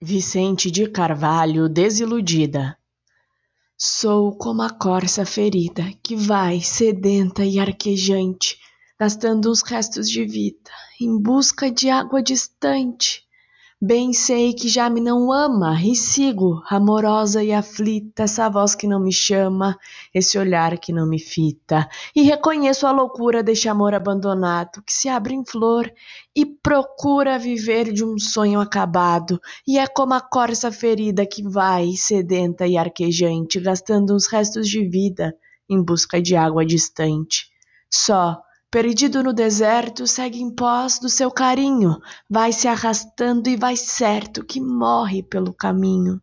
Vicente de Carvalho, desiludida. Sou como a corça ferida que vai sedenta e arquejante, gastando os restos de vida em busca de água distante. Bem sei que já me não ama e sigo, amorosa e aflita, essa voz que não me chama, esse olhar que não me fita. E reconheço a loucura deste amor abandonado que se abre em flor e procura viver de um sonho acabado. E é como a corça ferida que vai, sedenta e arquejante, gastando os restos de vida em busca de água distante. Só Perdido no deserto, segue em pós do seu carinho, vai se arrastando e vai certo que morre pelo caminho.